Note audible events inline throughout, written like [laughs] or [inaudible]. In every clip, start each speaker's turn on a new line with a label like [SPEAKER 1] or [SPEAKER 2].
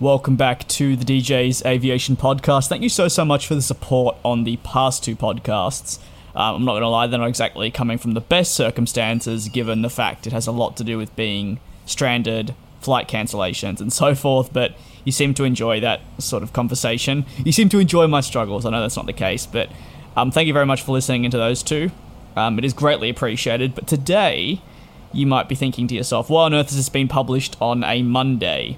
[SPEAKER 1] Welcome back to the DJ's Aviation Podcast. Thank you so, so much for the support on the past two podcasts. Um, I'm not going to lie, they're not exactly coming from the best circumstances, given the fact it has a lot to do with being stranded, flight cancellations, and so forth, but you seem to enjoy that sort of conversation. You seem to enjoy my struggles. I know that's not the case, but um, thank you very much for listening into those two. Um, it is greatly appreciated. But today, you might be thinking to yourself, why on earth has this been published on a Monday?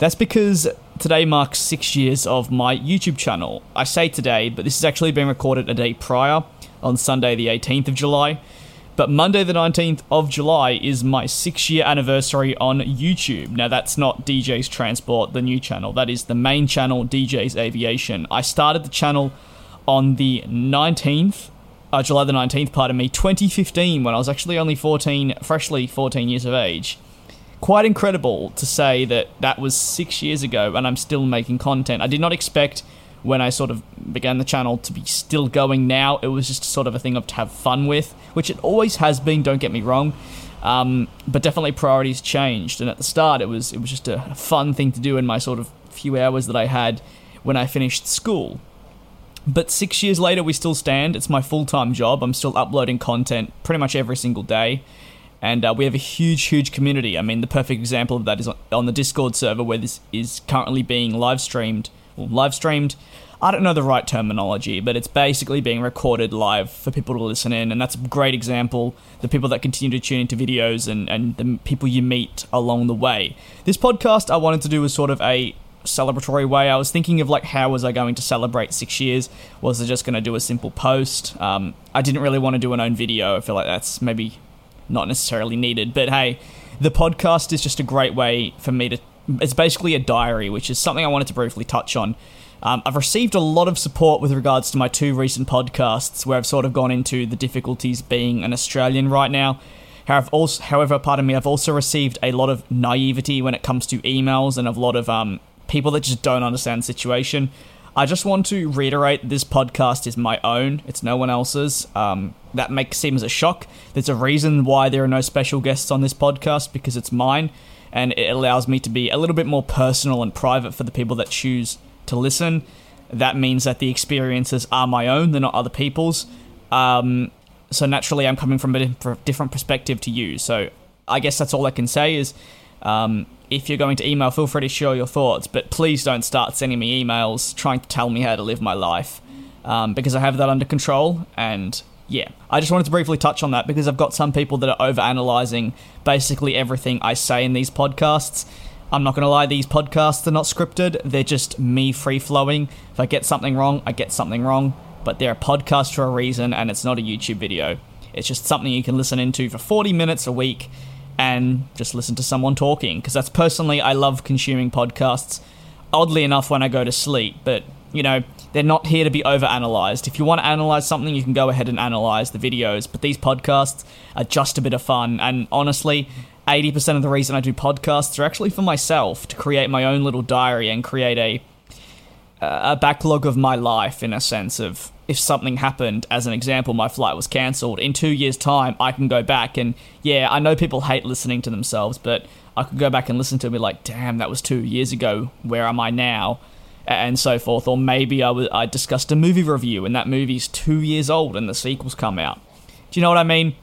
[SPEAKER 1] That's because today marks six years of my YouTube channel. I say today, but this has actually been recorded a day prior, on Sunday, the 18th of July. But Monday, the 19th of July, is my six year anniversary on YouTube. Now, that's not DJ's Transport, the new channel. That is the main channel, DJ's Aviation. I started the channel on the 19th, uh, July the 19th, pardon me, 2015, when I was actually only 14, freshly 14 years of age quite incredible to say that that was six years ago and I'm still making content. I did not expect when I sort of began the channel to be still going now. It was just sort of a thing of to have fun with, which it always has been. Don't get me wrong, um, but definitely priorities changed. And at the start, it was it was just a fun thing to do in my sort of few hours that I had when I finished school. But six years later, we still stand. It's my full time job. I'm still uploading content pretty much every single day and uh, we have a huge, huge community. I mean, the perfect example of that is on the Discord server where this is currently being live streamed. Well, live streamed. I don't know the right terminology, but it's basically being recorded live for people to listen in, and that's a great example. The people that continue to tune into videos and, and the people you meet along the way. This podcast I wanted to do was sort of a celebratory way. I was thinking of like how was I going to celebrate six years? Was I just going to do a simple post? Um, I didn't really want to do an own video. I feel like that's maybe not necessarily needed. But hey, the podcast is just a great way for me to. It's basically a diary, which is something I wanted to briefly touch on. Um, I've received a lot of support with regards to my two recent podcasts, where I've sort of gone into the difficulties being an Australian right now. Also, however, pardon me, I've also received a lot of naivety when it comes to emails and a lot of um, people that just don't understand the situation. I just want to reiterate this podcast is my own, it's no one else's. Um, that makes seems a shock. There's a reason why there are no special guests on this podcast because it's mine and it allows me to be a little bit more personal and private for the people that choose to listen. That means that the experiences are my own, they're not other people's. Um, so naturally, I'm coming from a different perspective to you. So I guess that's all I can say is um, if you're going to email, feel free to share your thoughts, but please don't start sending me emails trying to tell me how to live my life um, because I have that under control. And yeah, I just wanted to briefly touch on that because I've got some people that are over analyzing basically everything I say in these podcasts. I'm not going to lie, these podcasts are not scripted, they're just me free flowing. If I get something wrong, I get something wrong, but they're a podcast for a reason and it's not a YouTube video. It's just something you can listen into for 40 minutes a week and just listen to someone talking because that's personally I love consuming podcasts. Oddly enough, when I go to sleep, but you know they're not here to be over analyzed. If you want to analyze something, you can go ahead and analyze the videos. But these podcasts are just a bit of fun, and honestly. 80% of the reason I do podcasts are actually for myself to create my own little diary and create a a backlog of my life in a sense of if something happened, as an example, my flight was cancelled, in two years' time, I can go back and, yeah, I know people hate listening to themselves, but I could go back and listen to it and be like, damn, that was two years ago. Where am I now? And so forth. Or maybe I, w- I discussed a movie review and that movie's two years old and the sequels come out. Do you know what I mean?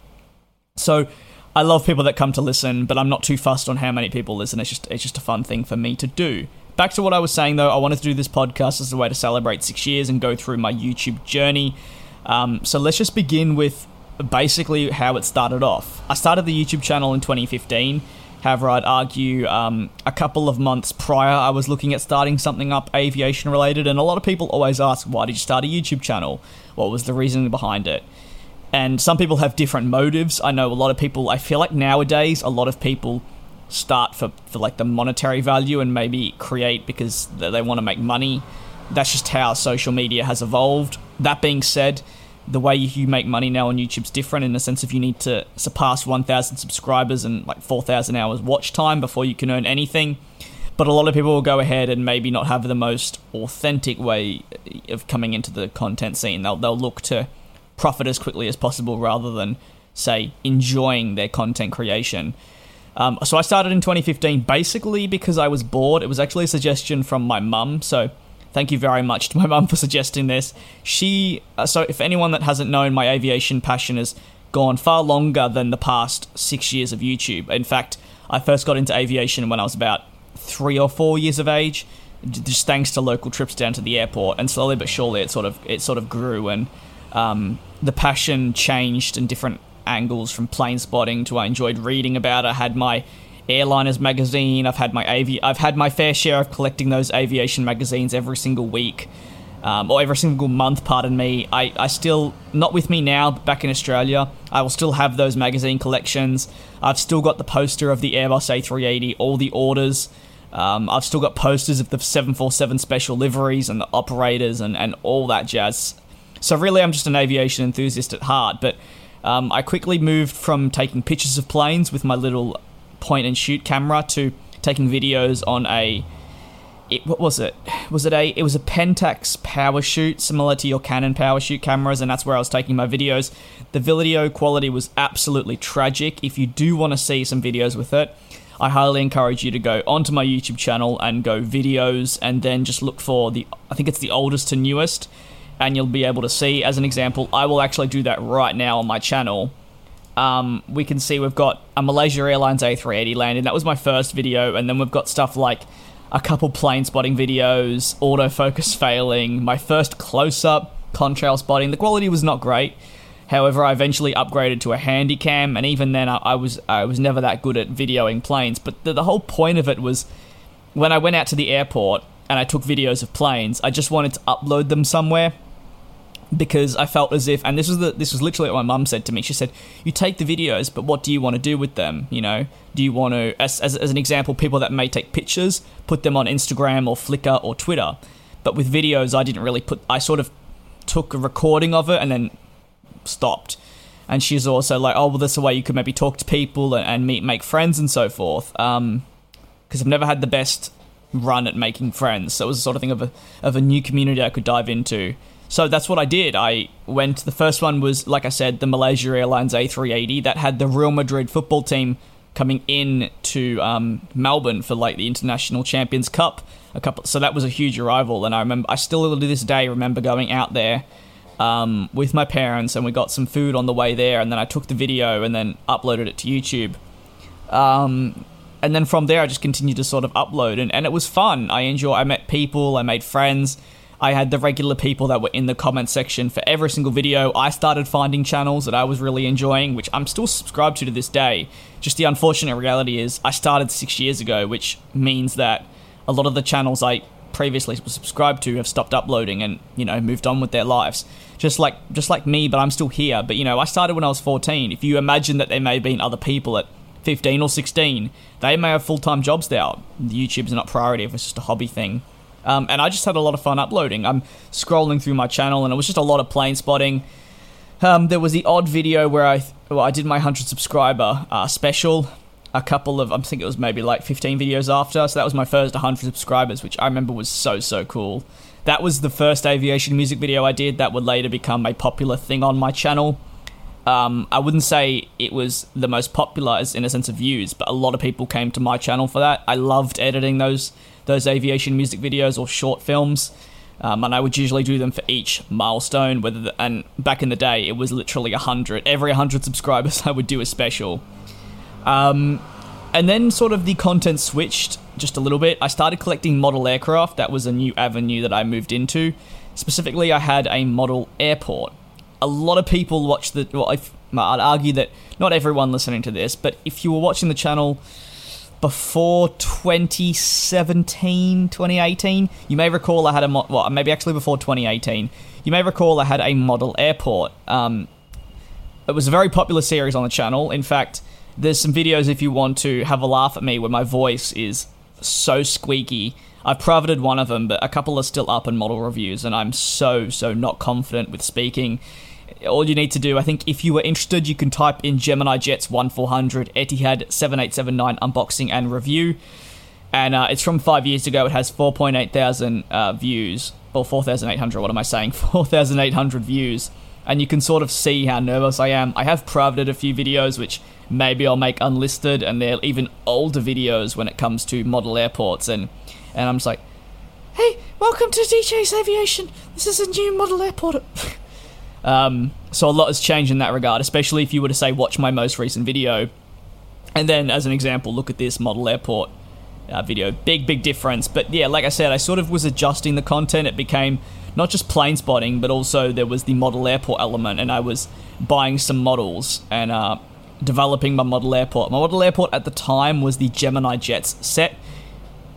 [SPEAKER 1] So I love people that come to listen, but I'm not too fussed on how many people listen. It's just it's just a fun thing for me to do. Back to what I was saying though, I wanted to do this podcast as a way to celebrate six years and go through my YouTube journey. Um, so let's just begin with basically how it started off. I started the YouTube channel in 2015. However, I'd argue um, a couple of months prior, I was looking at starting something up aviation related, and a lot of people always ask, why did you start a YouTube channel? What was the reasoning behind it? And some people have different motives. I know a lot of people, I feel like nowadays, a lot of people start for, for like the monetary value and maybe create because they want to make money. That's just how social media has evolved. That being said, the way you make money now on YouTube's different in the sense of you need to surpass 1,000 subscribers and like 4,000 hours watch time before you can earn anything. But a lot of people will go ahead and maybe not have the most authentic way uh, of coming into the content scene. They'll, they'll look to profit as quickly as possible rather than, say, enjoying their content creation. Um, so I started in 2015 basically because I was bored. It was actually a suggestion from my mum. So thank you very much to my [laughs] mum for suggesting this. She, uh, so if anyone that hasn't known, my aviation passion has gone far longer than the past six years of YouTube. In fact, I first got into aviation when I was about three or four years of age, just thanks to local trips down to the airport. And slowly but surely, it sort of it sort of grew, and um, the passion changed and different angles from plane spotting to I enjoyed reading about. I had my airliners magazine. I've had my avi- I've had my fair share of collecting those aviation magazines every single week. Um, or every single month, pardon me. I, I still, not with me now, but back in Australia, I will still have those magazine collections. I've still got the poster of the Airbus A380, all the orders. Um, I've still got posters of the 747 special liveries and the operators and, and all that jazz. So, really, I'm just an aviation enthusiast at heart, but um, I quickly moved from taking pictures of planes with my little point and shoot camera to taking videos on a it, what was it? Was it a it was a Pentax power shoot similar to your Canon PowerShot cameras and that's where I was taking my videos. The video quality was absolutely tragic. If you do want to see some videos with it, I highly encourage you to go onto my YouTube channel and go videos and then just look for the I think it's the oldest to newest and you'll be able to see as an example I will actually do that right now on my channel um, we can see we've got a Malaysia Airlines A380 landing. That was my first video, and then we've got stuff like a couple plane spotting videos, autofocus failing, my first close up contrail spotting. The quality was not great. However, I eventually upgraded to a handy cam, and even then, I, I was I was never that good at videoing planes. But the, the whole point of it was when I went out to the airport and I took videos of planes, I just wanted to upload them somewhere because I felt as if, and this was the this was literally what my mum said to me. She said, "You take the videos, but what do you want to do with them? You know, do you want to, as, as, as an example, people that may take pictures, put them on Instagram or Flickr or Twitter, but with videos, I didn't really put. I sort of took a recording of it and then stopped." And she's also like, "Oh, well, that's a way you could maybe talk to people and, and meet, make friends and so forth." Because um, I've never had the best run at making friends, so it was a sort of thing of a of a new community I could dive into so that's what I did. I went. The first one was, like I said, the Malaysia Airlines A380 that had the Real Madrid football team coming in to um, Melbourne for like the International Champions Cup. A couple. So that was a huge arrival, and I remember. I still to this day remember going out there um, with my parents, and we got some food on the way there, and then I took the video and then uploaded it to YouTube. Um, and then from there, I just continued to sort of upload, and, and it was fun. I enjoy. I met people. I made friends I had the regular people that were in the comment section for every single video. I started finding channels that I was really enjoying, which I'm still subscribed to to this day. Just the unfortunate reality is I started six years ago, which means that a lot of the channels I previously was subscribed to have stopped uploading and you know moved on with their lives. Just like just like me, but I'm still here. But you know, I started when I was 14. If you imagine that there may have been other people at 15 or 16, they may have full time jobs now. YouTube's not priority if it's just a hobby thing. Um, and I just had a lot of fun uploading. I'm scrolling through my channel, and it was just a lot of plane spotting. Um, there was the odd video where I well, I did my 100 subscriber uh, special. A couple of, I think it was maybe like 15 videos after. So that was my first 100 subscribers, which I remember was so, so cool. That was the first aviation music video I did that would later become a popular thing on my channel. Um, I wouldn't say it was the most popular in a sense of views, but a lot of people came to my channel for that. I loved editing those those aviation music videos or short films. Um, and I would usually do them for each milestone. Whether the, and back in the day, it was literally hundred. Every hundred subscribers, [laughs] I would do a special. Um, and then sort of the content switched just a little bit. I started collecting model aircraft. That was a new avenue that I moved into. Specifically, I had a model airport. A lot of people watch the. Well, I'd argue that not everyone listening to this, but if you were watching the channel before 2017, 2018. You may recall I had a mo- well, maybe actually before 2018. You may recall I had a model airport. Um, it was a very popular series on the channel. In fact, there's some videos if you want to have a laugh at me where my voice is so squeaky. I've privated one of them, but a couple are still up in model reviews, and I'm so so not confident with speaking all you need to do, I think, if you were interested, you can type in Gemini Jets 1400 Etihad 7879 unboxing and review. And uh, it's from five years ago. It has 4.8 thousand uh, views, or 4,800. What am I saying? [laughs] 4,800 views. And you can sort of see how nervous I am. I have privated a few videos, which maybe I'll make unlisted and they're even older videos when it comes to model airports and and I'm just like, hey, welcome to DJ's Aviation. This is a new model airport. [laughs] um, so a lot has changed in that regard, especially if you were to say watch my most recent video, and then as an example, look at this model airport uh, video. Big big difference. But yeah, like I said, I sort of was adjusting the content. It became not just plane spotting, but also there was the model airport element, and I was buying some models and uh, developing my model airport. My model airport at the time was the Gemini Jets set.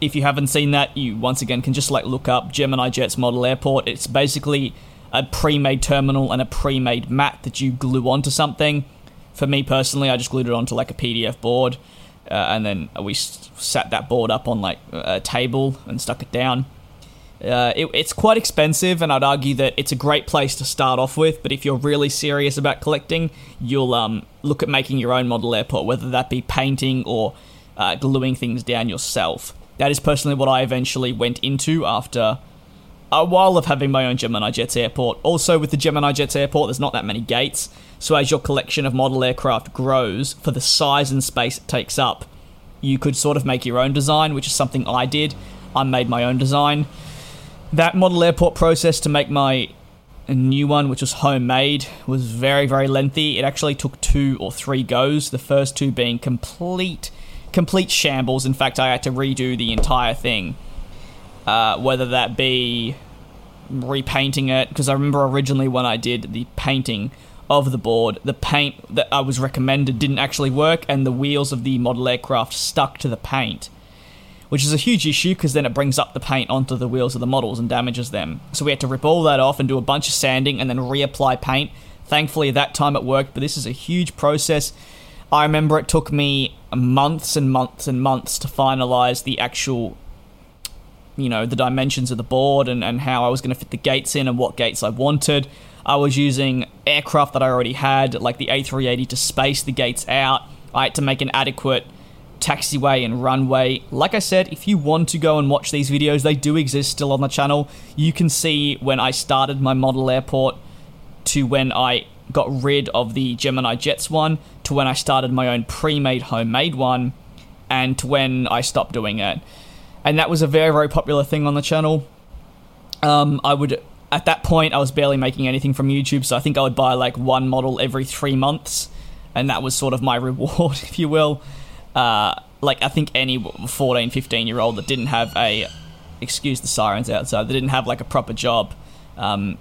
[SPEAKER 1] If you haven't seen that, you once again can just like look up Gemini Jets model airport. It's basically a pre-made terminal and a pre-made mat that you glue onto something. For me personally, I just glued it onto like a MDF board, uh, and then we sat that board up on like a table and stuck it down. Uh, it, it's quite expensive, and I'd argue that it's a great place to start off with. But if you're really serious about collecting, you'll um, look at making your own model airport, whether that be painting or uh, gluing things down yourself. That is personally what I eventually went into after a while of having my own Gemini Jets airport. Also, with the Gemini Jets airport, there's not that many gates, so as your collection of model aircraft grows, for the size and space it takes up, you could sort of make your own design, which is something I did. I made my own design that model airport process to make my new one, which was homemade, was very, very lengthy. It actually took two or three goes, the first two being complete, complete shambles. In fact, I had to redo the entire thing, uh, whether that be repainting it, because I remember originally when I did the painting of the board, the paint that I was recommended didn't actually work, and the wheels of the model aircraft stuck to the paint which is a huge issue because then it brings up the paint onto the wheels of the models and damages them. So we had to rip all that off and do a bunch of sanding and then reapply paint. Thankfully, that time it worked, but this is a huge process. I remember it took me months and months and months to finalize the actual, you know, the dimensions of the board and, and how I was going to fit the gates in and what gates I wanted. I was using aircraft that I already had, like the A380, to space the gates out. I had to make an adequate taxiway and runway. Like I said, if you want to go and watch these videos, they do exist still on the channel. You can see when I started my model airport to when I got rid of the Gemini Jets one to when I started my own pre-made homemade one and to when I stopped doing it. And that was a very very popular thing on the channel. Um, I would at that point I was barely making anything from YouTube, so I think I would buy like one model every 3 months and that was sort of my [laughs] reward if you will uh, like I think any 14, 15 year old that didn't have a excuse the sirens outside that didn't have like a proper job. Um,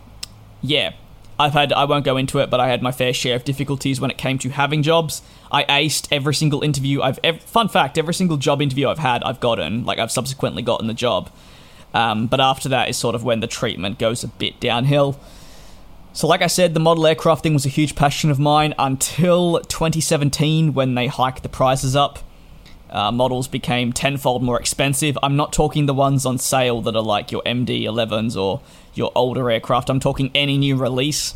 [SPEAKER 1] yeah, I've had I won't go into it, but I had my fair share of difficulties when it came to having jobs. I aced every single interview I've ever, fun fact every single job interview I've had I've gotten like I've subsequently gotten the job. Um, but after that is sort of when the treatment goes a bit downhill. So, like I said, the model aircraft thing was a huge passion of mine until 2017 when they hiked the prices up. Uh, models became tenfold more expensive. I'm not talking the ones on sale that are like your MD 11s or your older aircraft. I'm talking any new release.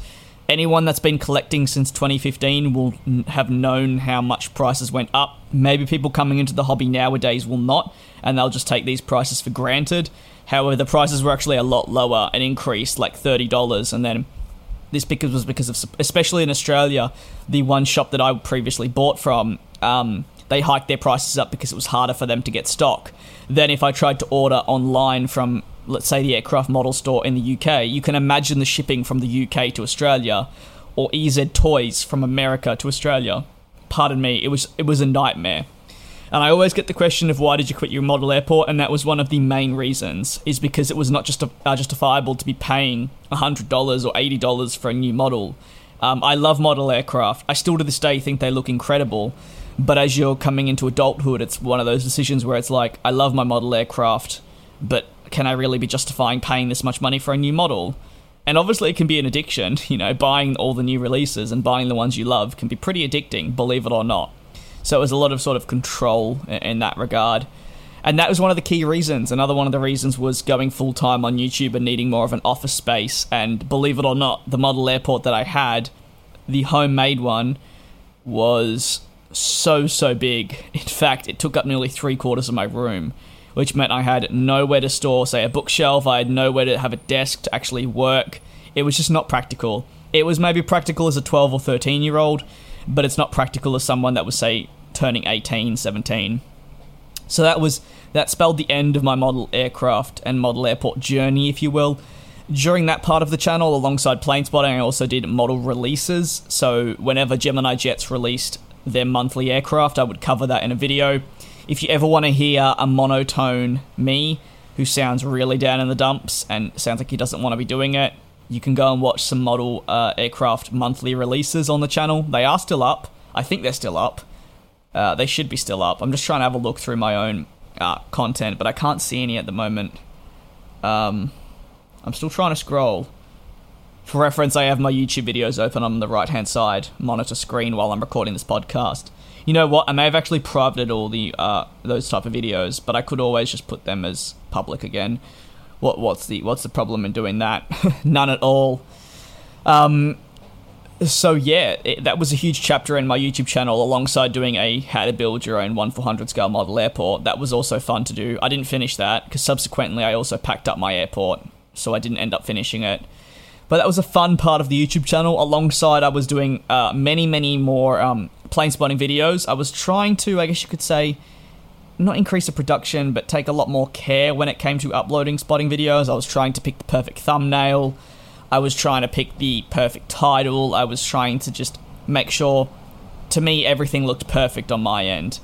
[SPEAKER 1] Anyone that's been collecting since 2015 will have known how much prices went up. Maybe people coming into the hobby nowadays will not, and they'll just take these prices for granted. However, the prices were actually a lot lower and increased like $30, and then this because was because of especially in Australia, the one shop that I previously bought from, um, they hiked their prices up because it was harder for them to get stock. Then if I tried to order online from let's say the aircraft model store in the UK, you can imagine the shipping from the UK to Australia or EZ Toys from America to Australia. Pardon me, it was it was a nightmare. And I always get the question of why did you quit your model airport, and that was one of the main reasons, is because it was not just uh, justifiable to be paying $100 or $80 for a new model. Um, I love model aircraft. I still to this day think they look incredible. But as you're coming into adulthood, it's one of those decisions where it's like, I love my model aircraft, but can I really be justifying paying this much money for a new model? And obviously, it can be an addiction. [laughs] You know, buying all the new releases and buying the ones you love can be pretty addicting, believe it or not. So it was a lot of sort of control in that regard. And that was one of the key reasons. Another one of the reasons was going full time on YouTube and needing more of an office space. And believe it or not, the model airport that I had, the homemade one, was so, so big. In fact, it took up nearly three quarters of my room, which meant I had nowhere to store, say, a bookshelf. I had nowhere to have a desk to actually work. It was just not practical. It was maybe practical as a 12 or 13 year old, but it's not practical as someone that was say turning 18, 17. So that was that spelled the end of my model aircraft and model airport journey, if you will. During that part of the channel, alongside plane spotting, I also did model releases. So whenever Gemini Jets released their monthly aircraft, I would cover that in a video. If you ever want to hear a monotone me who sounds really down in the dumps and sounds like he doesn't want to be doing it, you can go and watch some model uh, aircraft monthly releases on the channel. They are still up. I think they're still up. Uh, they should be still up. I'm just trying to have a look through my own uh, content, but I can't see any at the moment. Um, I'm still trying to scroll. For reference, I have my YouTube videos open on the right hand side monitor screen while I'm recording this podcast. You know what? I may have actually privated all the uh, those type of videos, but I could always just put them as public again. What what's the what's the problem in doing that? [laughs] None at all. Um, so yeah, it, that was a huge chapter in my YouTube channel alongside doing a how to build your own 1 400 scale model airport. That was also fun to do. I didn't finish that because subsequently I also packed up my airport, so I didn't end up finishing it. But that was a fun part of the YouTube channel. Alongside, I was doing uh, many, many more um, plane spotting videos. I was trying to, I guess you could say, not increase the production, but take a lot more care when it came to uploading spotting videos. I was trying to pick the perfect thumbnail. I was trying to pick the perfect title. I was trying to just make sure, to me, everything looked perfect on my end.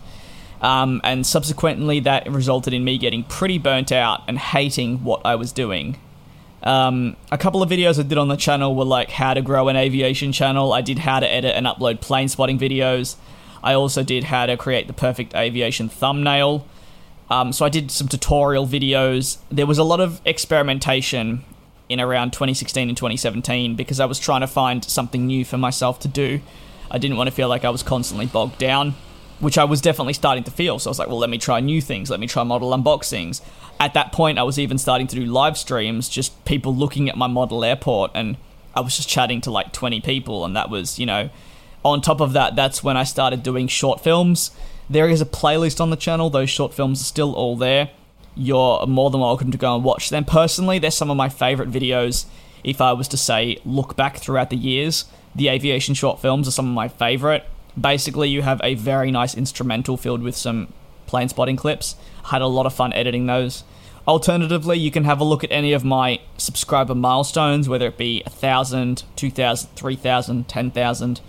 [SPEAKER 1] Um, and subsequently, that resulted in me getting pretty burnt out and hating what I was doing. Um, a couple of videos I did on the channel were like how to grow an aviation channel. I did how to edit and upload plane spotting videos. I also did how to create the perfect aviation thumbnail. Um, so I did some tutorial videos. There was a lot of experimentation in around 2016 and 2017 because I was trying to find something new for myself to do. I didn't want to feel like I was constantly bogged down, which I was definitely starting to feel. So I was like, well, let me try new things. Let me try model unboxings. At that point, I was even starting to do live streams, just people looking at my model airport, and I was just chatting to like 20 people. And that was, you know, on top of that, that's when I started doing short films. There is a playlist on the channel, those short films are still all there you're more than welcome to go and watch them. Personally, they're some of my favorite videos. If I was to say, look back throughout the years, the aviation short films are some of my favorite. Basically, you have a very nice instrumental filled with some plane spotting clips. Had a lot of fun editing those. Alternatively, you can have a look at any of my subscriber milestones, whether it be 1,000, 2,000, 3,000, 10,000,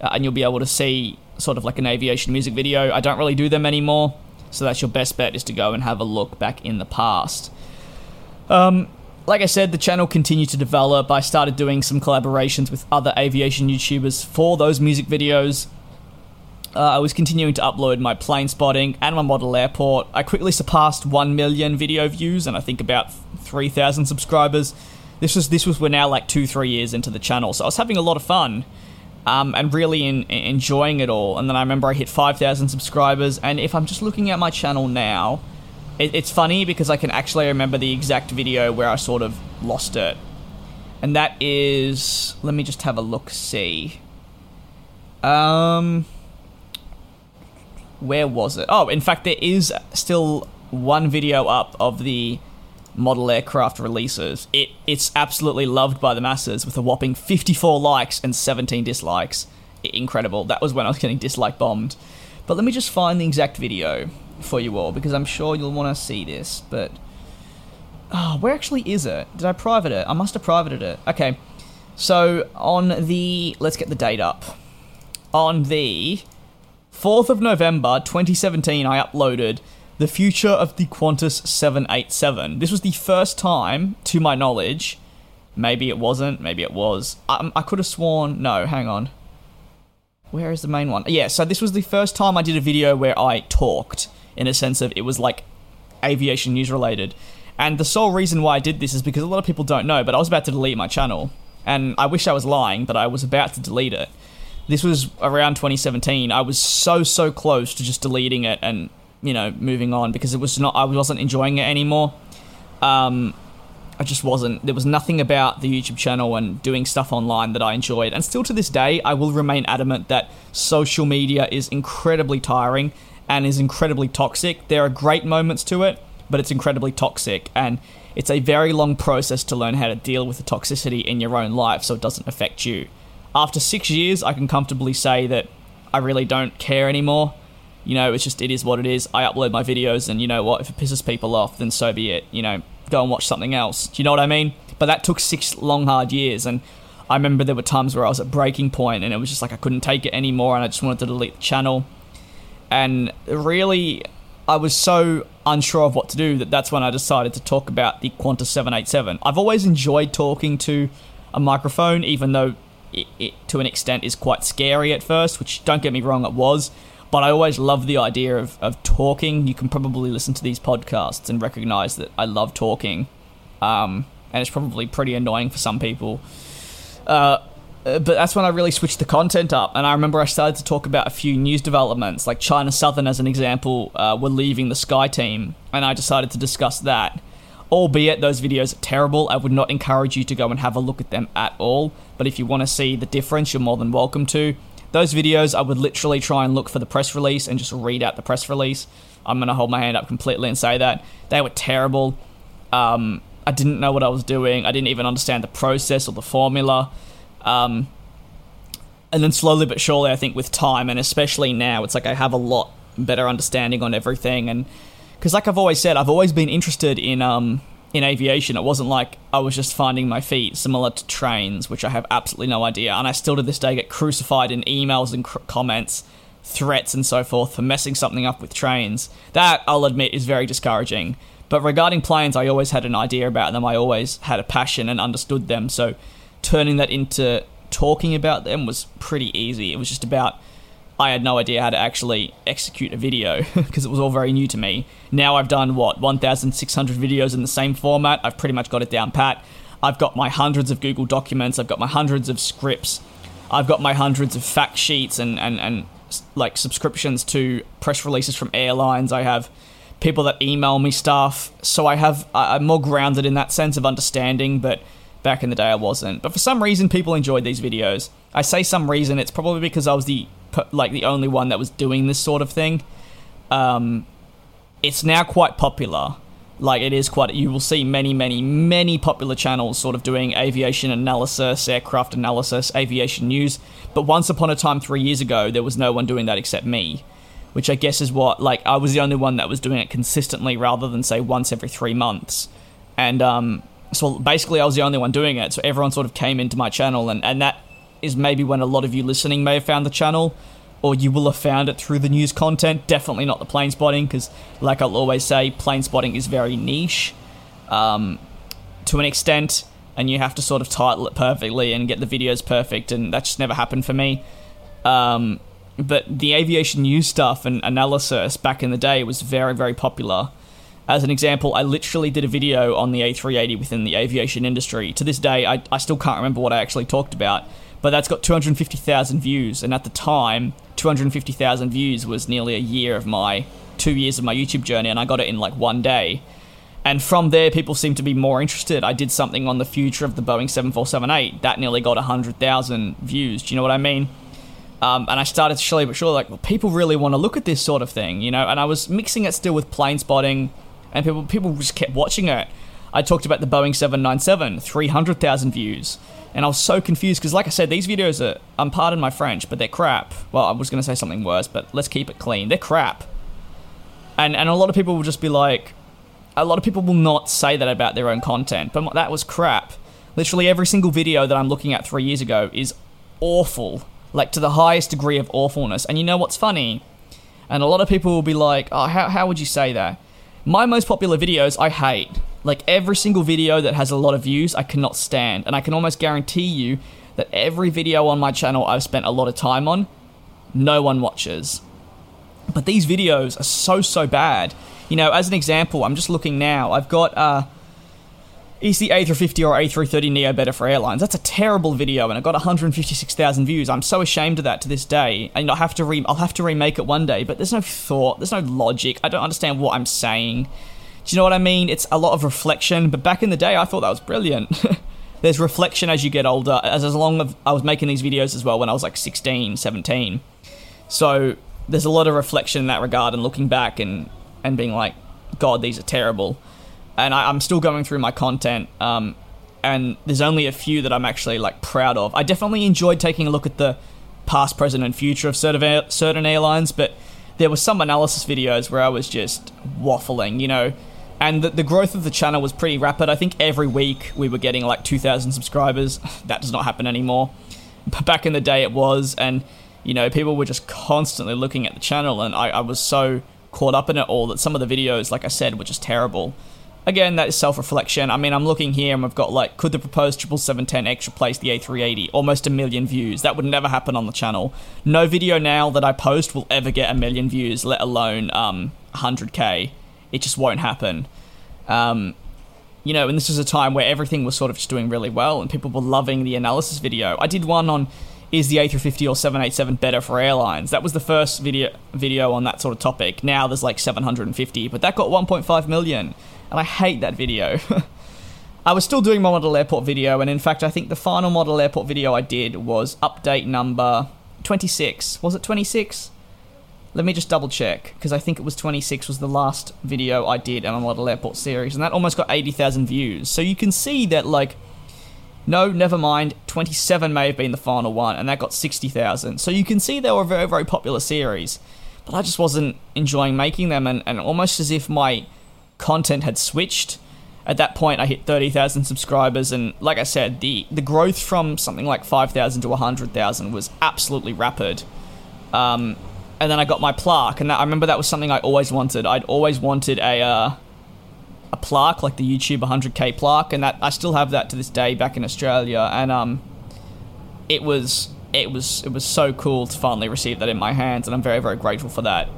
[SPEAKER 1] uh, and you'll be able to see sort of like an aviation music video. I don't really do them anymore. So that's your best bet is to go and have a look back in the past. Um, like I said, the channel continued to develop. I started doing some collaborations with other aviation YouTubers for those music videos. Uh, I was continuing to upload my plane spotting and my model airport. I quickly surpassed 1 million video views and I think about 3,000 subscribers. This was this was we're now like two three years into the channel, so I was having a lot of fun um, and really in, in enjoying it all. And then I remember I hit 5,000 subscribers. And if I'm just looking at my channel now, it, it's funny because I can actually remember the exact video where I sort of lost it. And that is. Let me just have a look see. Um. Where was it? Oh, in fact, there is still one video up of the model aircraft releases. It it's absolutely loved by the masses with a whopping 54 likes and 17 dislikes. Incredible. That was when I was getting dislike bombed. But let me just find the exact video for you all because I'm sure you'll want to see this. But oh, where actually is it? Did I private it? I must have privated it. Okay. So on the let's get the date up. On the 4th of November 2017 I uploaded the future of the Qantas 787. This was the first time, to my knowledge, maybe it wasn't, maybe it was. I, I could have sworn. No, hang on. Where is the main one? Yeah, so this was the first time I did a video where I talked, in a sense of it was like aviation news related. And the sole reason why I did this is because a lot of people don't know, but I was about to delete my channel. And I wish I was lying, but I was about to delete it. This was around 2017. I was so, so close to just deleting it and you know, moving on because it was not I wasn't enjoying it anymore. Um, I just wasn't. There was nothing about the YouTube channel and doing stuff online that I enjoyed. And still to this day, I will remain adamant that social media is incredibly tiring and is incredibly toxic. There are great moments to it, but it's incredibly toxic. And it's a very long process to learn how to deal with the toxicity in your own life so it doesn't affect you. After six years, I can comfortably say that I really don't care anymore. You know, it's just, it is what it is. I upload my videos, and you know what? If it pisses people off, then so be it. You know, go and watch something else. Do you know what I mean? But that took six long, hard years, and I remember there were times where I was at breaking point, and it was just like I couldn't take it anymore, and I just wanted to delete the channel. And really, I was so unsure of what to do that that's when I decided to talk about the Qantas 787. I've always enjoyed talking to a microphone, even though it, it, to an extent is quite scary at first, which don't get me wrong, it was. But I always love the idea of, of talking. You can probably listen to these podcasts and recognize that I love talking. Um, and it's probably pretty annoying for some people. Uh, but that's when I really switched the content up. And I remember I started to talk about a few news developments, like China Southern, as an example, uh, were leaving the SkyTeam. And I decided to discuss that. Albeit those videos are terrible, I would not encourage you to go and have a look at them at all. But if you want to see the difference, you're more than welcome to. Those videos, I would literally try and look for the press release and just read out the press release. I'm going to hold my hand up completely and say that. They were terrible. Um, I didn't know what I was doing. I didn't even understand the process or the formula. Um, and then slowly but surely, I think with time, and especially now, it's like I have a lot better understanding on everything. And because, like I've always said, I've always been interested in um, in aviation. It wasn't like I was just finding my feet, similar to trains, which I have absolutely no idea. And I still to this day get crucified in emails and cr- comments, threats, and so forth for messing something up with trains. That, I'll admit, is very discouraging. But regarding planes, I always had an idea about them. I always had a passion and understood them. So turning that into talking about them was pretty easy. It was just about I had no idea how to actually execute a video [laughs] because it was all very new to me. Now I've done what 1,600 videos in the same format. I've pretty much got it down pat. I've got my hundreds of Google documents. I've got my hundreds of scripts. I've got my hundreds of fact sheets and and and like subscriptions to press releases from airlines. I have people that email me stuff. So I have I'm more grounded in that sense of understanding, but back in the day I wasn't. But for some reason people enjoyed these videos. I say some reason it's probably because I was the like the only one that was doing this sort of thing. Um, it's now quite popular. Like it is quite. You will see many, many, many popular channels sort of doing aviation analysis, aircraft analysis, aviation news. But once upon a time, three years ago, there was no one doing that except me, which I guess is what like I was the only one that was doing it consistently, rather than say once every three months. And um, so basically, I was the only one doing it. So everyone sort of came into my channel, and and that is maybe when a lot of you listening may have found the channel, or you will have found it through the news content. Definitely not the plane spotting, because, like I'll always say, plane spotting is very niche um, to an extent, and you have to sort of title it perfectly and get the videos perfect, and that just never happened for me. Um, but the aviation news stuff and analysis back in the day was very, very popular. As an example, I literally did a video on the A380 within the aviation industry. To this day, I, I still can't remember what I actually talked about but that's got 250,000 views. And at the time, 250,000 views was nearly a year of my two years of my YouTube journey, and I got it in like one day. And from there, people seem to be more interested. I did something on the future of the Boeing 7478 that nearly got 100,000 views. Do you know what I mean? Um, and I started to slowly but surely like, well, people really want to look at this sort of thing, you know. And I was mixing it still with plane spotting, and people people just kept watching it. I talked about the Boeing 797, 300,000 views and I was so confused because, like I said, these videos are, I'm um, pardon my French, but they're crap. Well, I was going to say something worse, but let's keep it clean. They're crap. And, and a lot of people will just be like, a lot of people will not say that about their own content, but that was crap. Literally every single video that I'm looking at three years ago is awful, like to the highest degree of awfulness. And you know what's funny? And a lot of people will be like, oh, how, how would you say that? My most popular videos I hate. Like every single video that has a lot of views, I cannot stand. And I can almost guarantee you that every video on my channel I've spent a lot of time on, no one watches. But these videos are so, so bad. You know, as an example, I'm just looking now. I've got, uh, is the A350 or A330 Neo better for airlines? That's a terrible video, and it got 156,000 views. I'm so ashamed of that to this day, and I'll have to re- I'll have to remake it one day. But there's no thought, there's no logic. I don't understand what I'm saying. Do you know what I mean? It's a lot of reflection, but back in the day, I thought that was brilliant. [laughs] There's reflection as you get older, as, as long as I was making these videos as well when I was like 16, 17. So there's a lot of reflection in that regard and looking back and, and being like, God, these are terrible. And I, am still going through my content. Um, and there's only a few that I'm actually like proud of. I definitely enjoyed taking a look at the past, present, and future of certain certain airlines, but there were some analysis videos where I was just waffling, you know. And the, the growth of the channel was pretty rapid. I think every week we were getting like 2,000 subscribers. [sighs] That does not happen anymore. But back in the day, it was, and you know, people were just constantly looking at the channel, and I, I was so caught up in it all that some of the videos, like I said, were just terrible. Again, that is self reflection. I mean, I'm looking here and we've got like, could the proposed 77710X replace the A380? Almost a million views. That would never happen on the channel. No video now that I post will ever get a million views, let alone um, 100k. It just won't happen. Um, you know, and this is a time where everything was sort of just doing really well and people were loving the analysis video. I did one on is the A350 or 787 better for airlines? That was the first video video on that sort of topic. Now there's like 750, but that got 1.5 million and I hate that video. [laughs] I was still doing my model airport video, and in fact, I think the final model airport video I did was update number 26. Was it 26? Let me just double check, because I think it was 26 was the last video I did in my model airport series, and that almost got 80,000 views. So you can see that, like, no, never mind, 27 may have been the final one, and that got 60,000. So you can see they were a very, very popular series, but I just wasn't enjoying making them, and, and almost as if my content had switched. At that point, I hit 30,000 subscribers, and like I said, the, the growth from something like 5,000 to 100,000 was absolutely rapid. Um, and then I got my plaque, and that, I remember that was something I always wanted. I'd always wanted a uh, a plaque like the YouTube 100k plaque, and that I still have that to this day back in Australia. And um, it was it was it was so cool to finally receive that in my hands, and I'm very very grateful for that.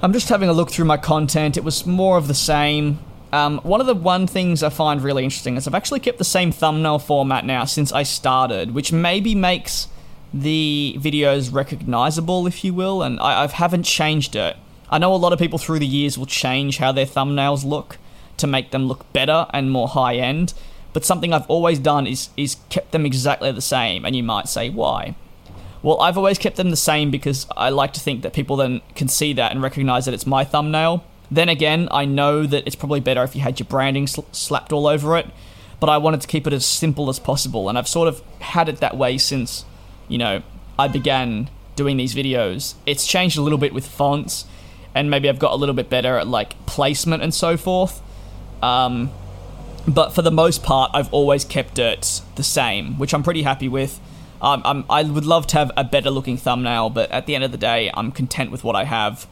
[SPEAKER 1] I'm just having a look through my content. It was more of the same. Um, one of the one things I find really interesting is I've actually kept the same thumbnail format now since I started, which maybe makes the videos recognizable, if you will, and I, I haven't changed it. I know a lot of people through the years will change how their thumbnails look to make them look better and more high end, but something I've always done is is kept them exactly the same, and you might say why. Well, I've always kept them the same because I like to think that people then can see that and recognize that it's my thumbnail. Then again, I know that it's probably better if you had your branding sl- slapped all over it, but I wanted to keep it as simple as possible, and I've sort of had it that way since, you know, I began doing these videos. It's changed a little bit with fonts, and maybe I've got a little bit better at like placement and so forth. Um, but for the most part, I've always kept it the same, which I'm pretty happy with. Um, I'm, I would love to have a better looking thumbnail, but at the end of the day, I'm content with what I have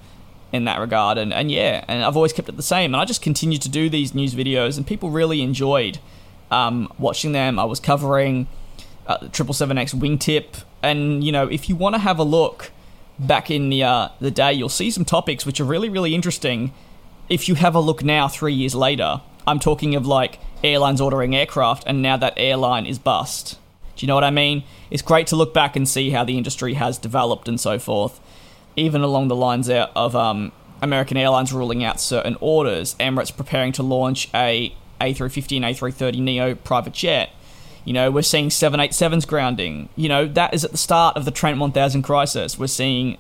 [SPEAKER 1] in that regard. And, and yeah, and I've always kept it the same. And I just continue to do these news videos, and people really enjoyed um, watching them. I was covering Triple Seven X wingtip, and you know, if you want to have a look back in the uh, the day, you'll see some topics which are really really interesting. If you have a look now, three years later, I'm talking of like airlines ordering aircraft, and now that airline is bust. Do you know what I mean? It's great to look back and see how the industry has developed and so forth. Even along the lines of um, American Airlines ruling out certain orders, Emirates preparing to launch a A350 and A330 Neo private jet. You know, we're seeing 787s grounding. You know, that is at the start of the Trent 1000 crisis. We're seeing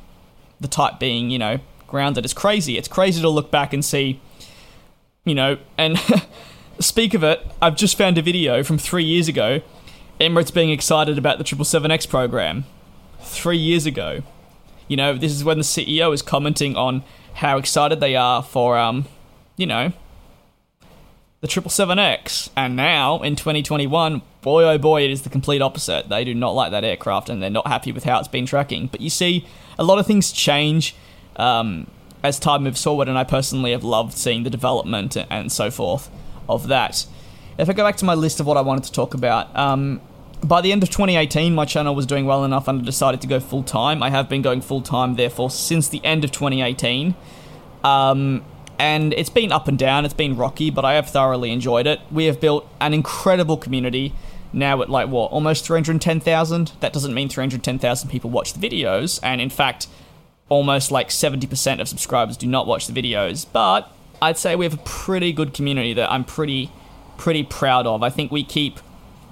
[SPEAKER 1] the type being, you know, grounded. It's crazy. It's crazy to look back and see, you know, and [laughs] speak of it, I've just found a video from three years ago Emirates being excited about the 777X program three years ago. You know, this is when the CEO is commenting on how excited they are for, um, you know, the 777X. And now, in 2021, boy oh boy, it is the complete opposite. They do not like that aircraft and they're not happy with how it's been tracking. But you see, a lot of things change um, as time moves forward, and I personally have loved seeing the development and so forth of that. If I go back to my list of what I wanted to talk about, um, by the end of 2018, my channel was doing well enough and I decided to go full time. I have been going full time, therefore, since the end of 2018. Um, and it's been up and down, it's been rocky, but I have thoroughly enjoyed it. We have built an incredible community now at like what, almost 310,000? That doesn't mean 310,000 people watch the videos, and in fact, almost like 70% of subscribers do not watch the videos, but I'd say we have a pretty good community that I'm pretty pretty proud of. I think we keep,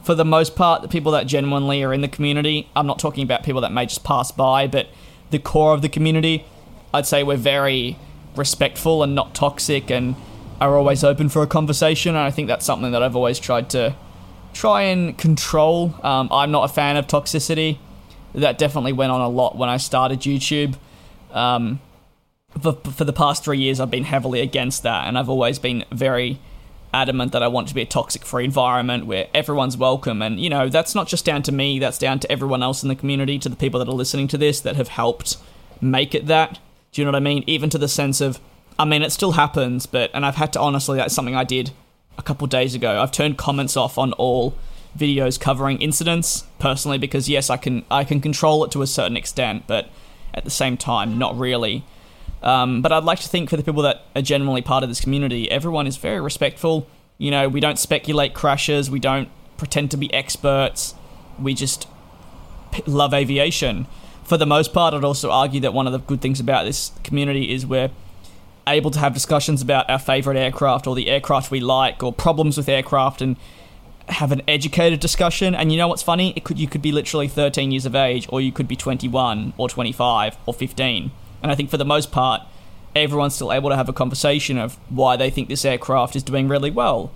[SPEAKER 1] for the most part, the people that genuinely are in the community. I'm not talking about people that may just pass by, but the core of the community. I'd say we're very respectful and not toxic and are always open for a conversation. And I think that's something that I've always tried to try and control. Um, I'm not a fan of toxicity. That definitely went on a lot when I started YouTube. Um, for, for the past three years, I've been heavily against that, and I've always been very adamant that I want to be a toxic free environment where everyone's welcome. And, you know, that's not just down to me, that's down to everyone else in the community, to the people that are listening to this that have helped make it that. Do you know what I mean? Even to the sense of, I mean, it still happens, but, and I've had to honestly, that's something I did a couple days ago. I've turned comments off on all videos covering incidents personally because yes, I can I can control it to a certain extent, but at the same time, not really. Um, but I'd like to think for the people that are generally part of this community, everyone is very respectful. You know, we don't speculate crashes, we don't pretend to be experts, we just p- love aviation. For the most part, I'd also argue that one of the good things about this community is we're able to have discussions about our favorite aircraft or the aircraft we like or problems with aircraft and have an educated discussion. And you know what's funny? It could you could be literally 13 years of age, or you could be 21 or 25 or 15 and I think for the most part, everyone's still able to have a conversation of why they think this aircraft is doing really well.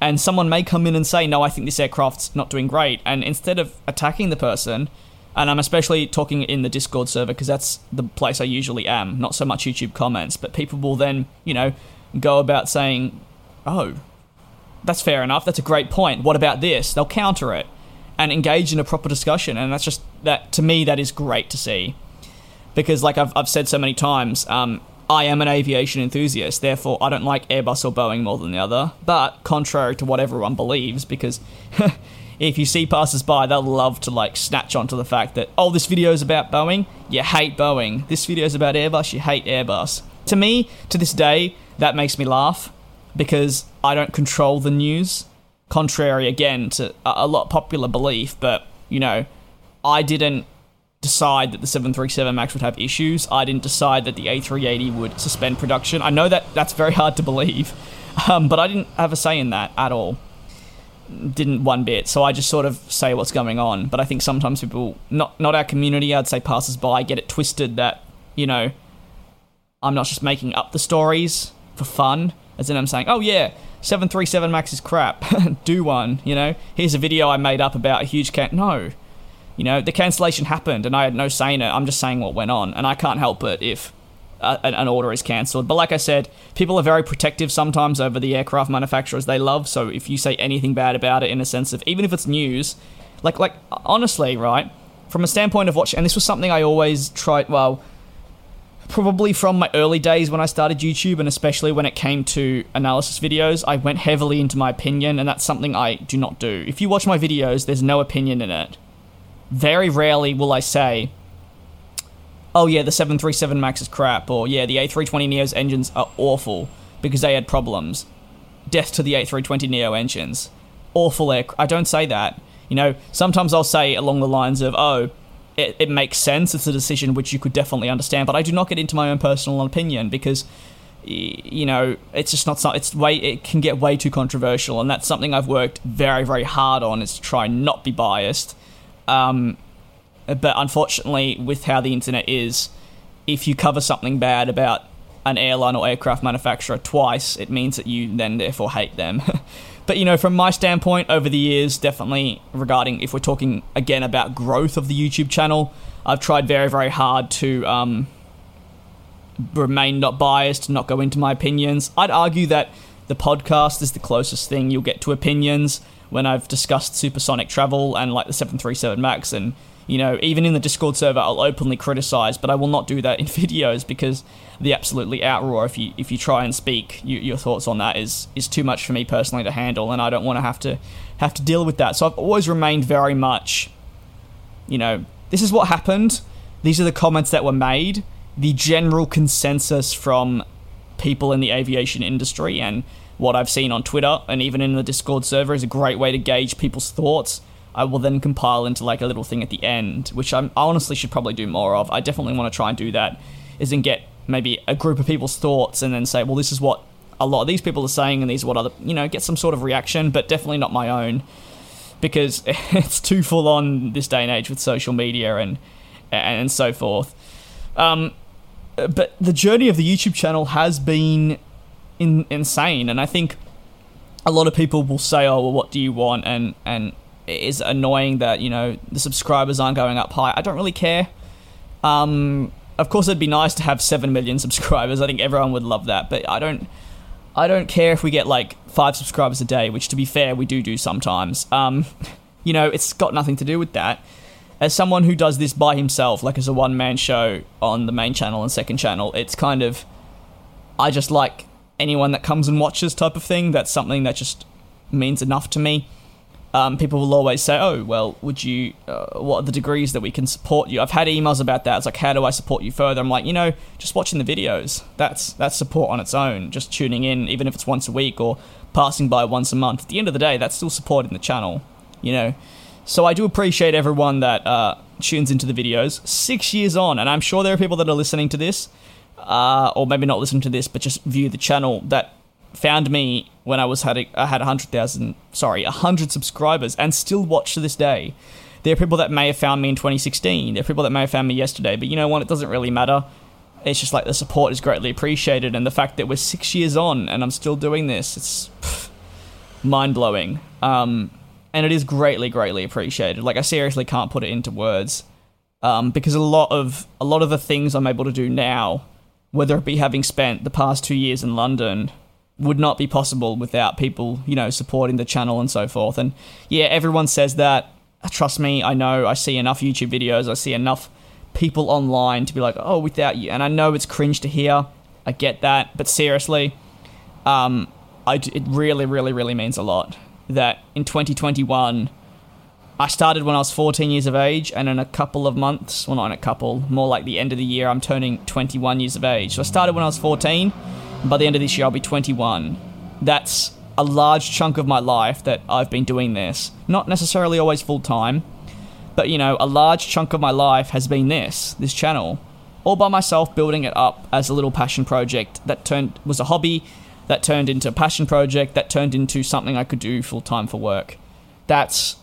[SPEAKER 1] And someone may come in and say, no, I think this aircraft's not doing great. And instead of attacking the person, and I'm especially talking in the Discord server because that's the place I usually am, not so much YouTube comments, but people will then, you know, go about saying, oh, that's fair enough, that's a great point. What about this? They'll counter it and engage in a proper discussion. And that's just, that to me, that is great to see because, like I've, I've said so many times, um, I am an aviation enthusiast, therefore I don't like Airbus or Boeing more than the other. But contrary to what everyone believes, because [laughs] if you see passers-by, they'll love to like snatch onto the fact that oh, this video is about Boeing, you hate Boeing. This video is about Airbus, you hate Airbus. To me, to this day, that makes me laugh because I don't control the news. Contrary again to a, a lot popular belief, but you know, I didn't decide that the 737 MAX would have issues. I didn't decide that the A380 would suspend production. I know that that's very hard to believe, [laughs] um, but I didn't have a say in that at all. Didn't one bit. So I just sort of say what's going on. But I think sometimes people, not not our community, I'd say passers by, get it twisted that you know I'm not just making up the stories for fun. As in, I'm saying, oh yeah, 737 Max is crap. [laughs] Do one. You know, here's a video I made up about a huge cat. No you know, the cancellation happened and I had no say in it. I'm just saying what went on, and I can't help it if an order is cancelled. But like I said, people are very protective sometimes over the aircraft manufacturers they love. So if you say anything bad about it, in a sense of even if it's news, like like honestly, right, from a standpoint of watching, and this was something I always tried. Well, probably from my early days when I started YouTube, and especially when it came to analysis videos, I went heavily into my opinion, and that's something I do not do. If you watch my videos, there's no opinion in it very rarely will I say, oh yeah, the 737 MAX is crap, or yeah, the A320neo's engines are awful because they had problems. Death to the A320neo engines. Awful air. I don't say that. You know, sometimes I'll say along the lines of, oh, it, it makes sense, it's a decision which you could definitely understand, but I do not get into my own personal opinion because you know it's just not it's way it can get way too controversial and that's something i've worked very very hard on is to try not be biased um, but unfortunately, with how the internet is, if you cover something bad about an airline or aircraft manufacturer twice, it means that you then therefore hate them. [laughs] but you know, from my standpoint, over the years, definitely regarding if we're talking again about growth of the YouTube channel, I've tried very, very hard to um, remain not biased, not go into my opinions. I'd argue that the podcast is the closest thing you'll get to opinions when I've discussed supersonic travel and like the 737 MAX and you know, even in the Discord server, I'll openly criticize, but I will not do that in [laughs] videos because the absolutely outroar if you if you try and speak you, your thoughts on that is is too much for me personally to handle, and I don't want to have to have to deal with that. So I've always remained very much, you know, this is what happened. These are the comments that were made. The general consensus from people in the aviation industry and what I've seen on Twitter and even in the Discord server is a great way to gauge people's thoughts. I will then compile into like a little thing at the end, which I'm, I honestly should probably do more of. I definitely want to try and do that, is and get maybe a group of people's thoughts and then say, well, this is what a lot of these people are saying and these are what other, you know, get some sort of reaction, but definitely not my own because [laughs] it's too full on this day and age with social media and and so forth. Um, but the journey of the YouTube channel has been in, insane. And I think a lot of people will say, "Oh, well, what do you want?" and and it is annoying that you know the subscribers aren't going up high. I don't really care. Um, of course, it'd be nice to have seven million [laughs] subscribers. I think everyone would love that, but I don't. I don't care if we get like five subscribers a day, which, to be fair, we do do sometimes. Um, [laughs] you know, it's got nothing to do with that. As someone who does this by himself, like as a one man show on the main channel and second channel, it's kind of. I just like anyone that comes and watches type of thing. That's something that just means enough to me um, people will always say, "Oh, well, would you? Uh, what are the degrees that we can support you?" I've had emails about that. It's like, "How do I support you further?" I'm like, you know, just watching the videos. That's that's support on its own. Just tuning in, even if it's once a week or passing by once a month. At the end of the day, that's still supporting the channel. You know, so I do appreciate everyone that uh, tunes into the videos. Six years on, and I'm sure there are people that are listening to this, uh, or maybe not listen to this, but just view the channel that found me when I was had a, I had hundred thousand sorry hundred subscribers and still watch to this day. There are people that may have found me in 2016. There are people that may have found me yesterday, but you know what? It doesn't really matter. It's just like the support is greatly appreciated, and the fact that we're six years on and I'm still doing this, it's [sighs] mind blowing. Um, and it is greatly, greatly appreciated. Like I seriously can't put it into words, um, because a lot of a lot of the things I'm able to do now, whether it be having spent the past two years in London would not be possible without people, you know, supporting the channel and so forth. And yeah, everyone says that. Trust me, I know. I see enough YouTube videos. I see enough people online to be like, "Oh, without you." And I know it's cringe to hear. I get that, but seriously, um, I, it really, really, really means a lot that in 2021. I started when I was 14 years of age, and in a couple of months, well, not in a couple, more like the end of the year, I'm turning 21 years of age. So I started when I was 14, by the end of this year, I'll be 21. That's a large chunk of my life that I've been doing this. Not necessarily always full time, but you know, a large chunk of my life has been this, this channel. All by myself building it up as a little passion project that turned was a hobby that turned into a passion project that turned into something I could do full time for work. That's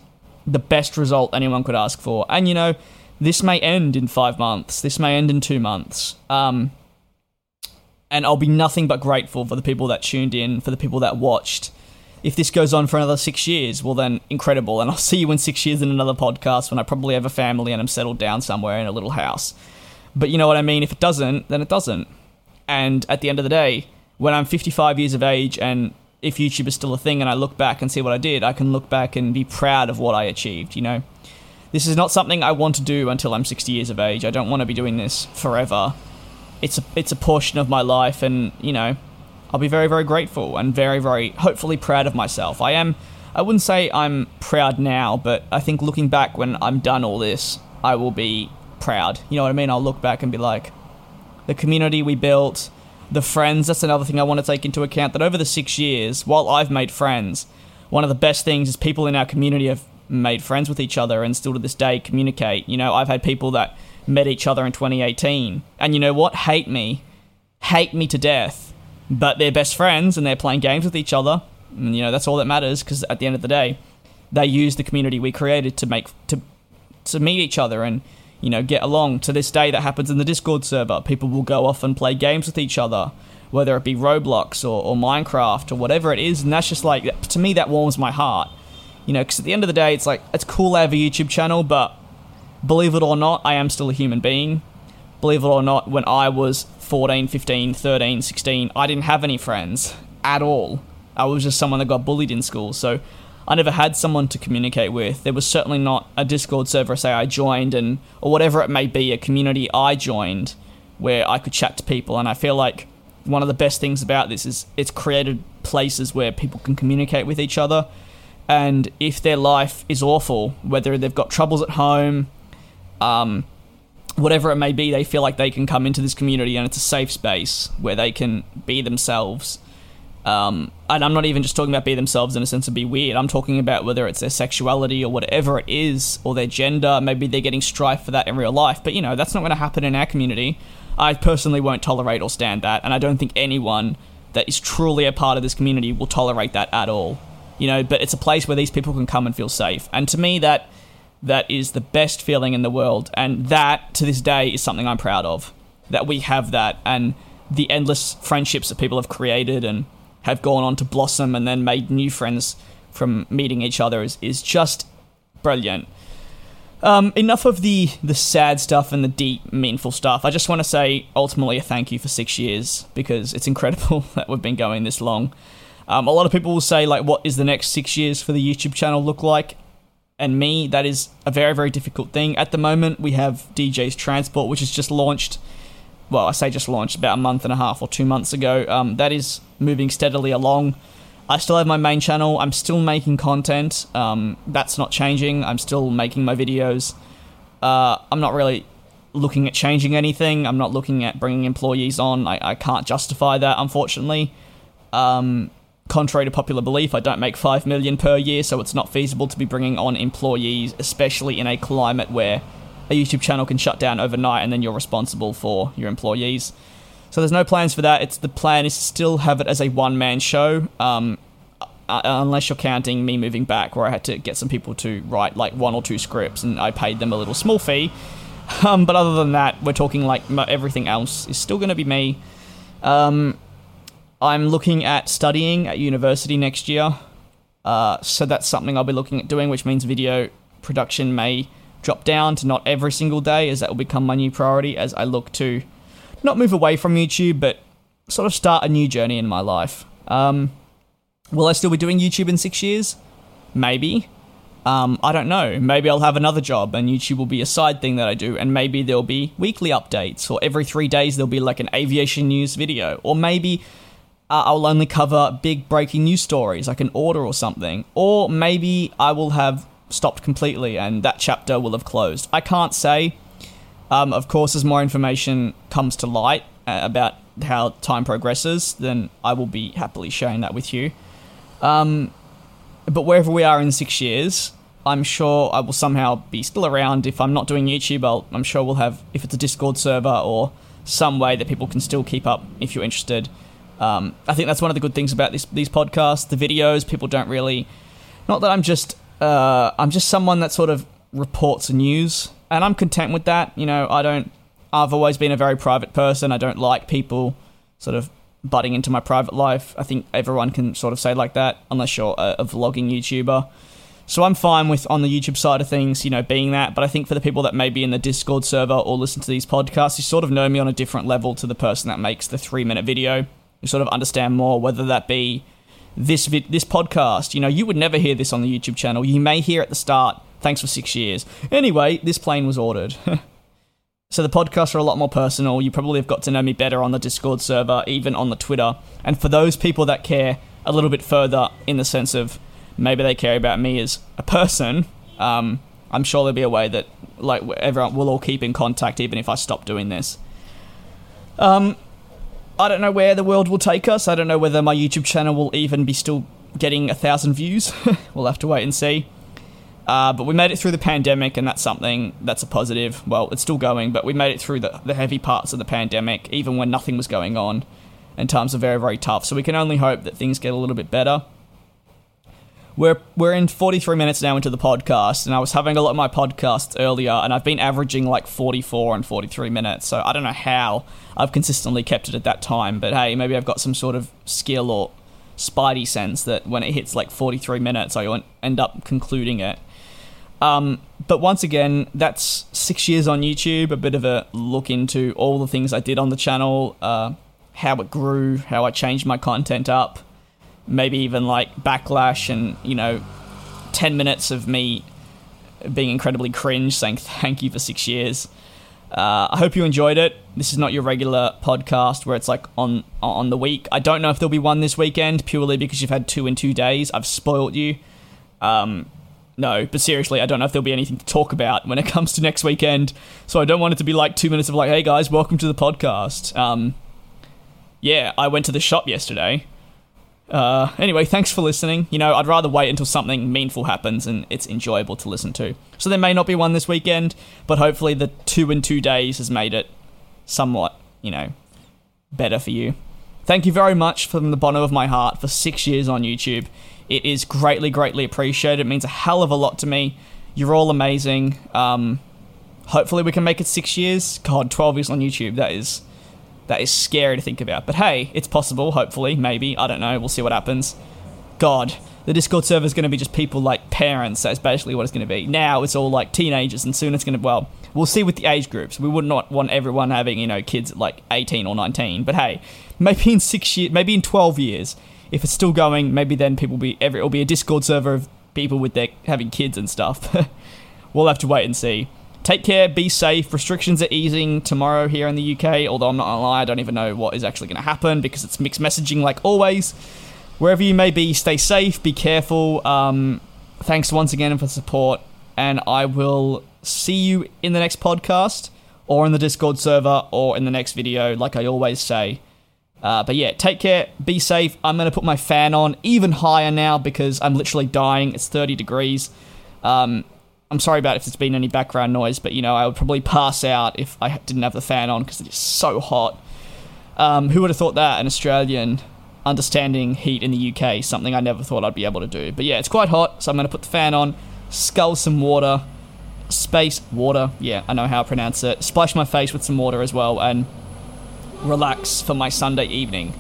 [SPEAKER 1] the best result anyone could ask for. And you know, this may end in 5 months. This may end in 2 months. Um and I'll be nothing but grateful for the people that tuned in, for the people that watched. If this goes on for another six years, well, then incredible. And I'll [laughs] see you in six years in another podcast when I probably have a family and I'm settled down somewhere in a little house. But you know what I mean? If it doesn't, then it doesn't. And at the end of the day, when I'm 55 years of age and if YouTube is still a thing and I look back and see what I did, I can look back and be proud of what I achieved, you know? This is not something I want to do until I'm 60 years of age. I don't want to be doing this forever it's a it's a portion of my life, and you know, I'll be very very grateful and very very hopefully proud of myself. I am. I wouldn't say I'm proud now, but I think looking back when I'm done all this, I will be proud. You know what I mean? I'll look back and be like, the community we built, the friends. That's another thing I want to take into account. That over the six years, while I've made friends, one of the best things is people in our community have made friends with each other and still to this day communicate. You know, I've had people that met each other in 2018. And you know what? Hate me. Hate me to death. But they're best friends and they're playing games with each other. And, you know, that's all that matters because at the end of the day, they use the community we created to make, to, to meet each other and, you know, get along. To this day, that happens in the Discord server. People will go off and play games with each other, whether it be Roblox or, or Minecraft or whatever it is. And that's just like, to me, that warms my heart. You know, because at the end of the day, it's like, it's cool I have a YouTube channel, but believe it or not, I am still a human being. Believe it or not, when I was 14, 15, 13, 16, I didn't have any friends at all. I was just someone that got bullied in school. So I never had someone to communicate with. There was certainly not a Discord server, say, I joined, and or whatever it may be, a community I joined where I could chat to people. And I feel like one of the best things about this is it's created places where people can communicate with each other. And if their life is awful, whether they've got troubles at home, um, whatever it may be, they feel like they can come into this community and it's a safe space where they can be themselves. Um, and I'm not even just talking about be themselves in a sense of be weird. I'm talking about whether it's their sexuality or whatever it is, or their gender. Maybe they're getting strife for that in real life. But you know, that's not going to happen in our community. I personally won't tolerate or stand that, and I don't think anyone that is truly a part of this community will tolerate that at all. You know, but it's a place where these people can come and feel safe. And to me, that that is the best feeling in the world. And that, to this day, is something I'm proud of. That we have that and the endless friendships that people have created and have gone on to blossom and then made new friends from meeting each other is, is just brilliant. Um, enough of the the sad stuff and the deep, meaningful stuff. I just want to say ultimately a thank you for six years because it's [laughs] incredible that we've been going this long. Um, a lot of people will say like, what is the next six years for the YouTube channel look like? And me, that is a very very difficult thing. At the moment, we have DJ's Transport, which has just launched. Well, I say just launched about a month and a half or two months ago. Um, that is moving steadily along. I still have my main channel. I'm still making content. Um, that's not changing. I'm still making my videos. Uh, I'm not really looking at changing anything. I'm not looking at bringing employees on. I, I can't justify that, unfortunately. Um, contrary to popular belief, I don't make five million per year, so it's not feasible to be bringing on employees, especially in a climate where a YouTube channel can shut down overnight and then you're responsible for your employees. So there's no plans for that. It's the plan is to still have it as a one man show. Um, uh, unless you're counting me moving back, where I had to get some people to write like one or two scripts, and I paid them a little small fee. [laughs] Um, but other than that, we're talking like everything else is still going to be me. Um, I'm looking at studying at university next year, uh, so that's something I'll be looking at doing, which means video production may drop down to not every single day, as that will become my new priority as I look to not move away from YouTube, but sort of start a new journey in my life. Um, will I still be doing YouTube in six years? Maybe. Um, I don't know. Maybe I'll have another job and YouTube will be a side thing that I do, and maybe there'll be weekly updates, or every three days there'll be like an aviation news video, or maybe uh, I'll only cover big breaking news stories like an order or something, or maybe I will have stopped completely and that chapter will have closed. I can't say. Um, of course, as more information comes to light uh, about how time progresses, then I will be happily sharing that with you. Um, but wherever we are in six years, I'm sure I will somehow be still around. If I'm not doing YouTube, I'll, I'm sure we'll have, if it's a Discord server or some way that people can still keep up if you're interested. Um, I think that's one of the good things about this, these podcasts, the videos. People don't really, not that I'm just, uh, I'm just someone that sort of reports news and I'm content with that. You know, I don't. I've always been a very private person. I don't like people sort of butting into my private life. I think everyone can sort of say like that, unless you're a, a vlogging YouTuber. So I'm fine with on the YouTube side of things, you know, being that. But I think for the people that may be in the Discord server or listen to these podcasts, you sort of know me on a different level to the person that makes the three minute video. You sort of understand more, whether that be this vid- this podcast. You know, you would never hear this on the YouTube channel. You may hear at the start Thanks for six years. Anyway, this plane was ordered. [laughs] so the podcasts are a lot more personal. You probably have got to know me better on the Discord server, even on the Twitter. And for those people that care a little bit further, in the sense of maybe they care about me as a person, um, I'm sure there'll be a way that like everyone will all keep in contact, even if I stop doing this. Um, I don't know where the world will take us. I don't know whether my YouTube channel will even be still getting a thousand views. [laughs] we'll have to wait and see. Uh, but we made it through the pandemic, and that's something that's a positive. Well, it's still going, but we made it through the, the heavy parts of the pandemic, even when nothing was going on, and times are very, very tough. So we can only hope that things get a little bit better. We're, we're in 43 minutes now into the podcast, and I was having a lot of my podcasts earlier, and I've been averaging like 44 and 43 minutes. So I don't know how I've consistently kept it at that time, but hey, maybe I've got some sort of skill or spidey sense that when it hits like 43 minutes, I end up concluding it. Um, but once again, that's six years on YouTube, a bit of a look into all the things I did on the channel, uh, how it grew, how I changed my content up, maybe even like backlash and, you know, 10 minutes of me being incredibly cringe saying thank you for six years. Uh, I hope you enjoyed it. This is not your regular podcast where it's like on on the week. I don't know if there'll be one this weekend purely because you've had two in two days. I've spoiled you. Um, no, but seriously, I don't know if there'll be anything to talk about when it [laughs] comes to next weekend. So I don't want it to be like two minutes of like, hey guys, welcome to the podcast. Um, yeah, I went to the shop yesterday. Uh, anyway, thanks for listening. You know, I'd rather wait until something meaningful happens and it's enjoyable to listen to. So there may not be one this weekend, but hopefully the two and two days has made it somewhat, you know, better for you. Thank you very much from the bottom of my heart for six years on YouTube. It is greatly, greatly appreciated. It means a hell of a lot to me. You're all amazing. Um, hopefully, we can make it six years. God, 12 years on YouTube. That is That is scary to think about. But hey, it's possible, hopefully, maybe. I don't know. We'll see what happens. God, the Discord server is going to be just people like parents. That's basically what it's going to be. Now it's all like teenagers, and soon it's going to, well, we'll see with the age groups. We would not want everyone having, you know, kids at like 18 or 19. But hey, maybe in six years, maybe in 12 years, if it's still going, maybe then people will be, every, it'll be a Discord server of people with their having kids and stuff. [laughs] we'll have to wait and see. Take care, be safe. Restrictions are easing tomorrow here in the UK, although I'm not gonna lie, I don't even know what is actually gonna happen because it's mixed messaging like always. Wherever you may be, stay safe, be careful. Um, thanks once again for the support, and I will see you in the next podcast or in the Discord server or in the next video, like I always say. Uh, but yeah, take care, be safe. I'm going to put my fan on even higher now because I'm literally dying. It's 30 degrees. Um, I'm sorry about if there's been any background noise, but you know, I would probably pass out if I didn't have the fan on because it is so hot. Um, who would have thought that? An Australian understanding heat in the UK, something I never thought I'd be able to do. But yeah, it's quite hot, so I'm going to put the fan on, scull some water, space water. Yeah, I know how I pronounce it. Splash my face with some water as well, and relax for my Sunday evening.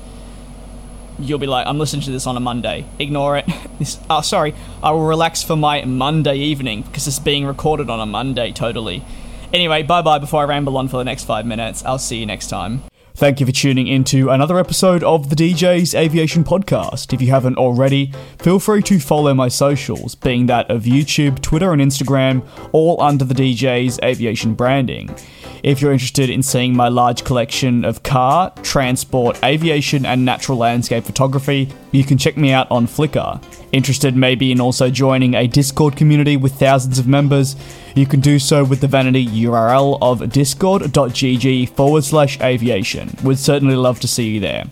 [SPEAKER 1] You'll be like, I'm listening to this on a Monday. Ignore it. [laughs] This, oh, sorry. I will relax for my Monday evening because it's being recorded on a Monday, totally. Anyway, bye bye before I ramble on for the next five minutes. I'll see you next time. Thank you for tuning into another episode of the DJ's Aviation Podcast. If you haven't already, feel free to follow my socials, being that of YouTube, Twitter, and Instagram, all under the DJ's Aviation branding. If you're interested in seeing my large collection of car, transport, aviation, and natural landscape photography, you can check me out on Flickr. Interested maybe in also joining a Discord community with thousands of members, you can do so with the vanity URL of discord.gg forward slash aviation. We'd certainly love to see you there.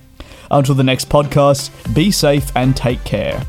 [SPEAKER 1] Until the next podcast, be safe and take care.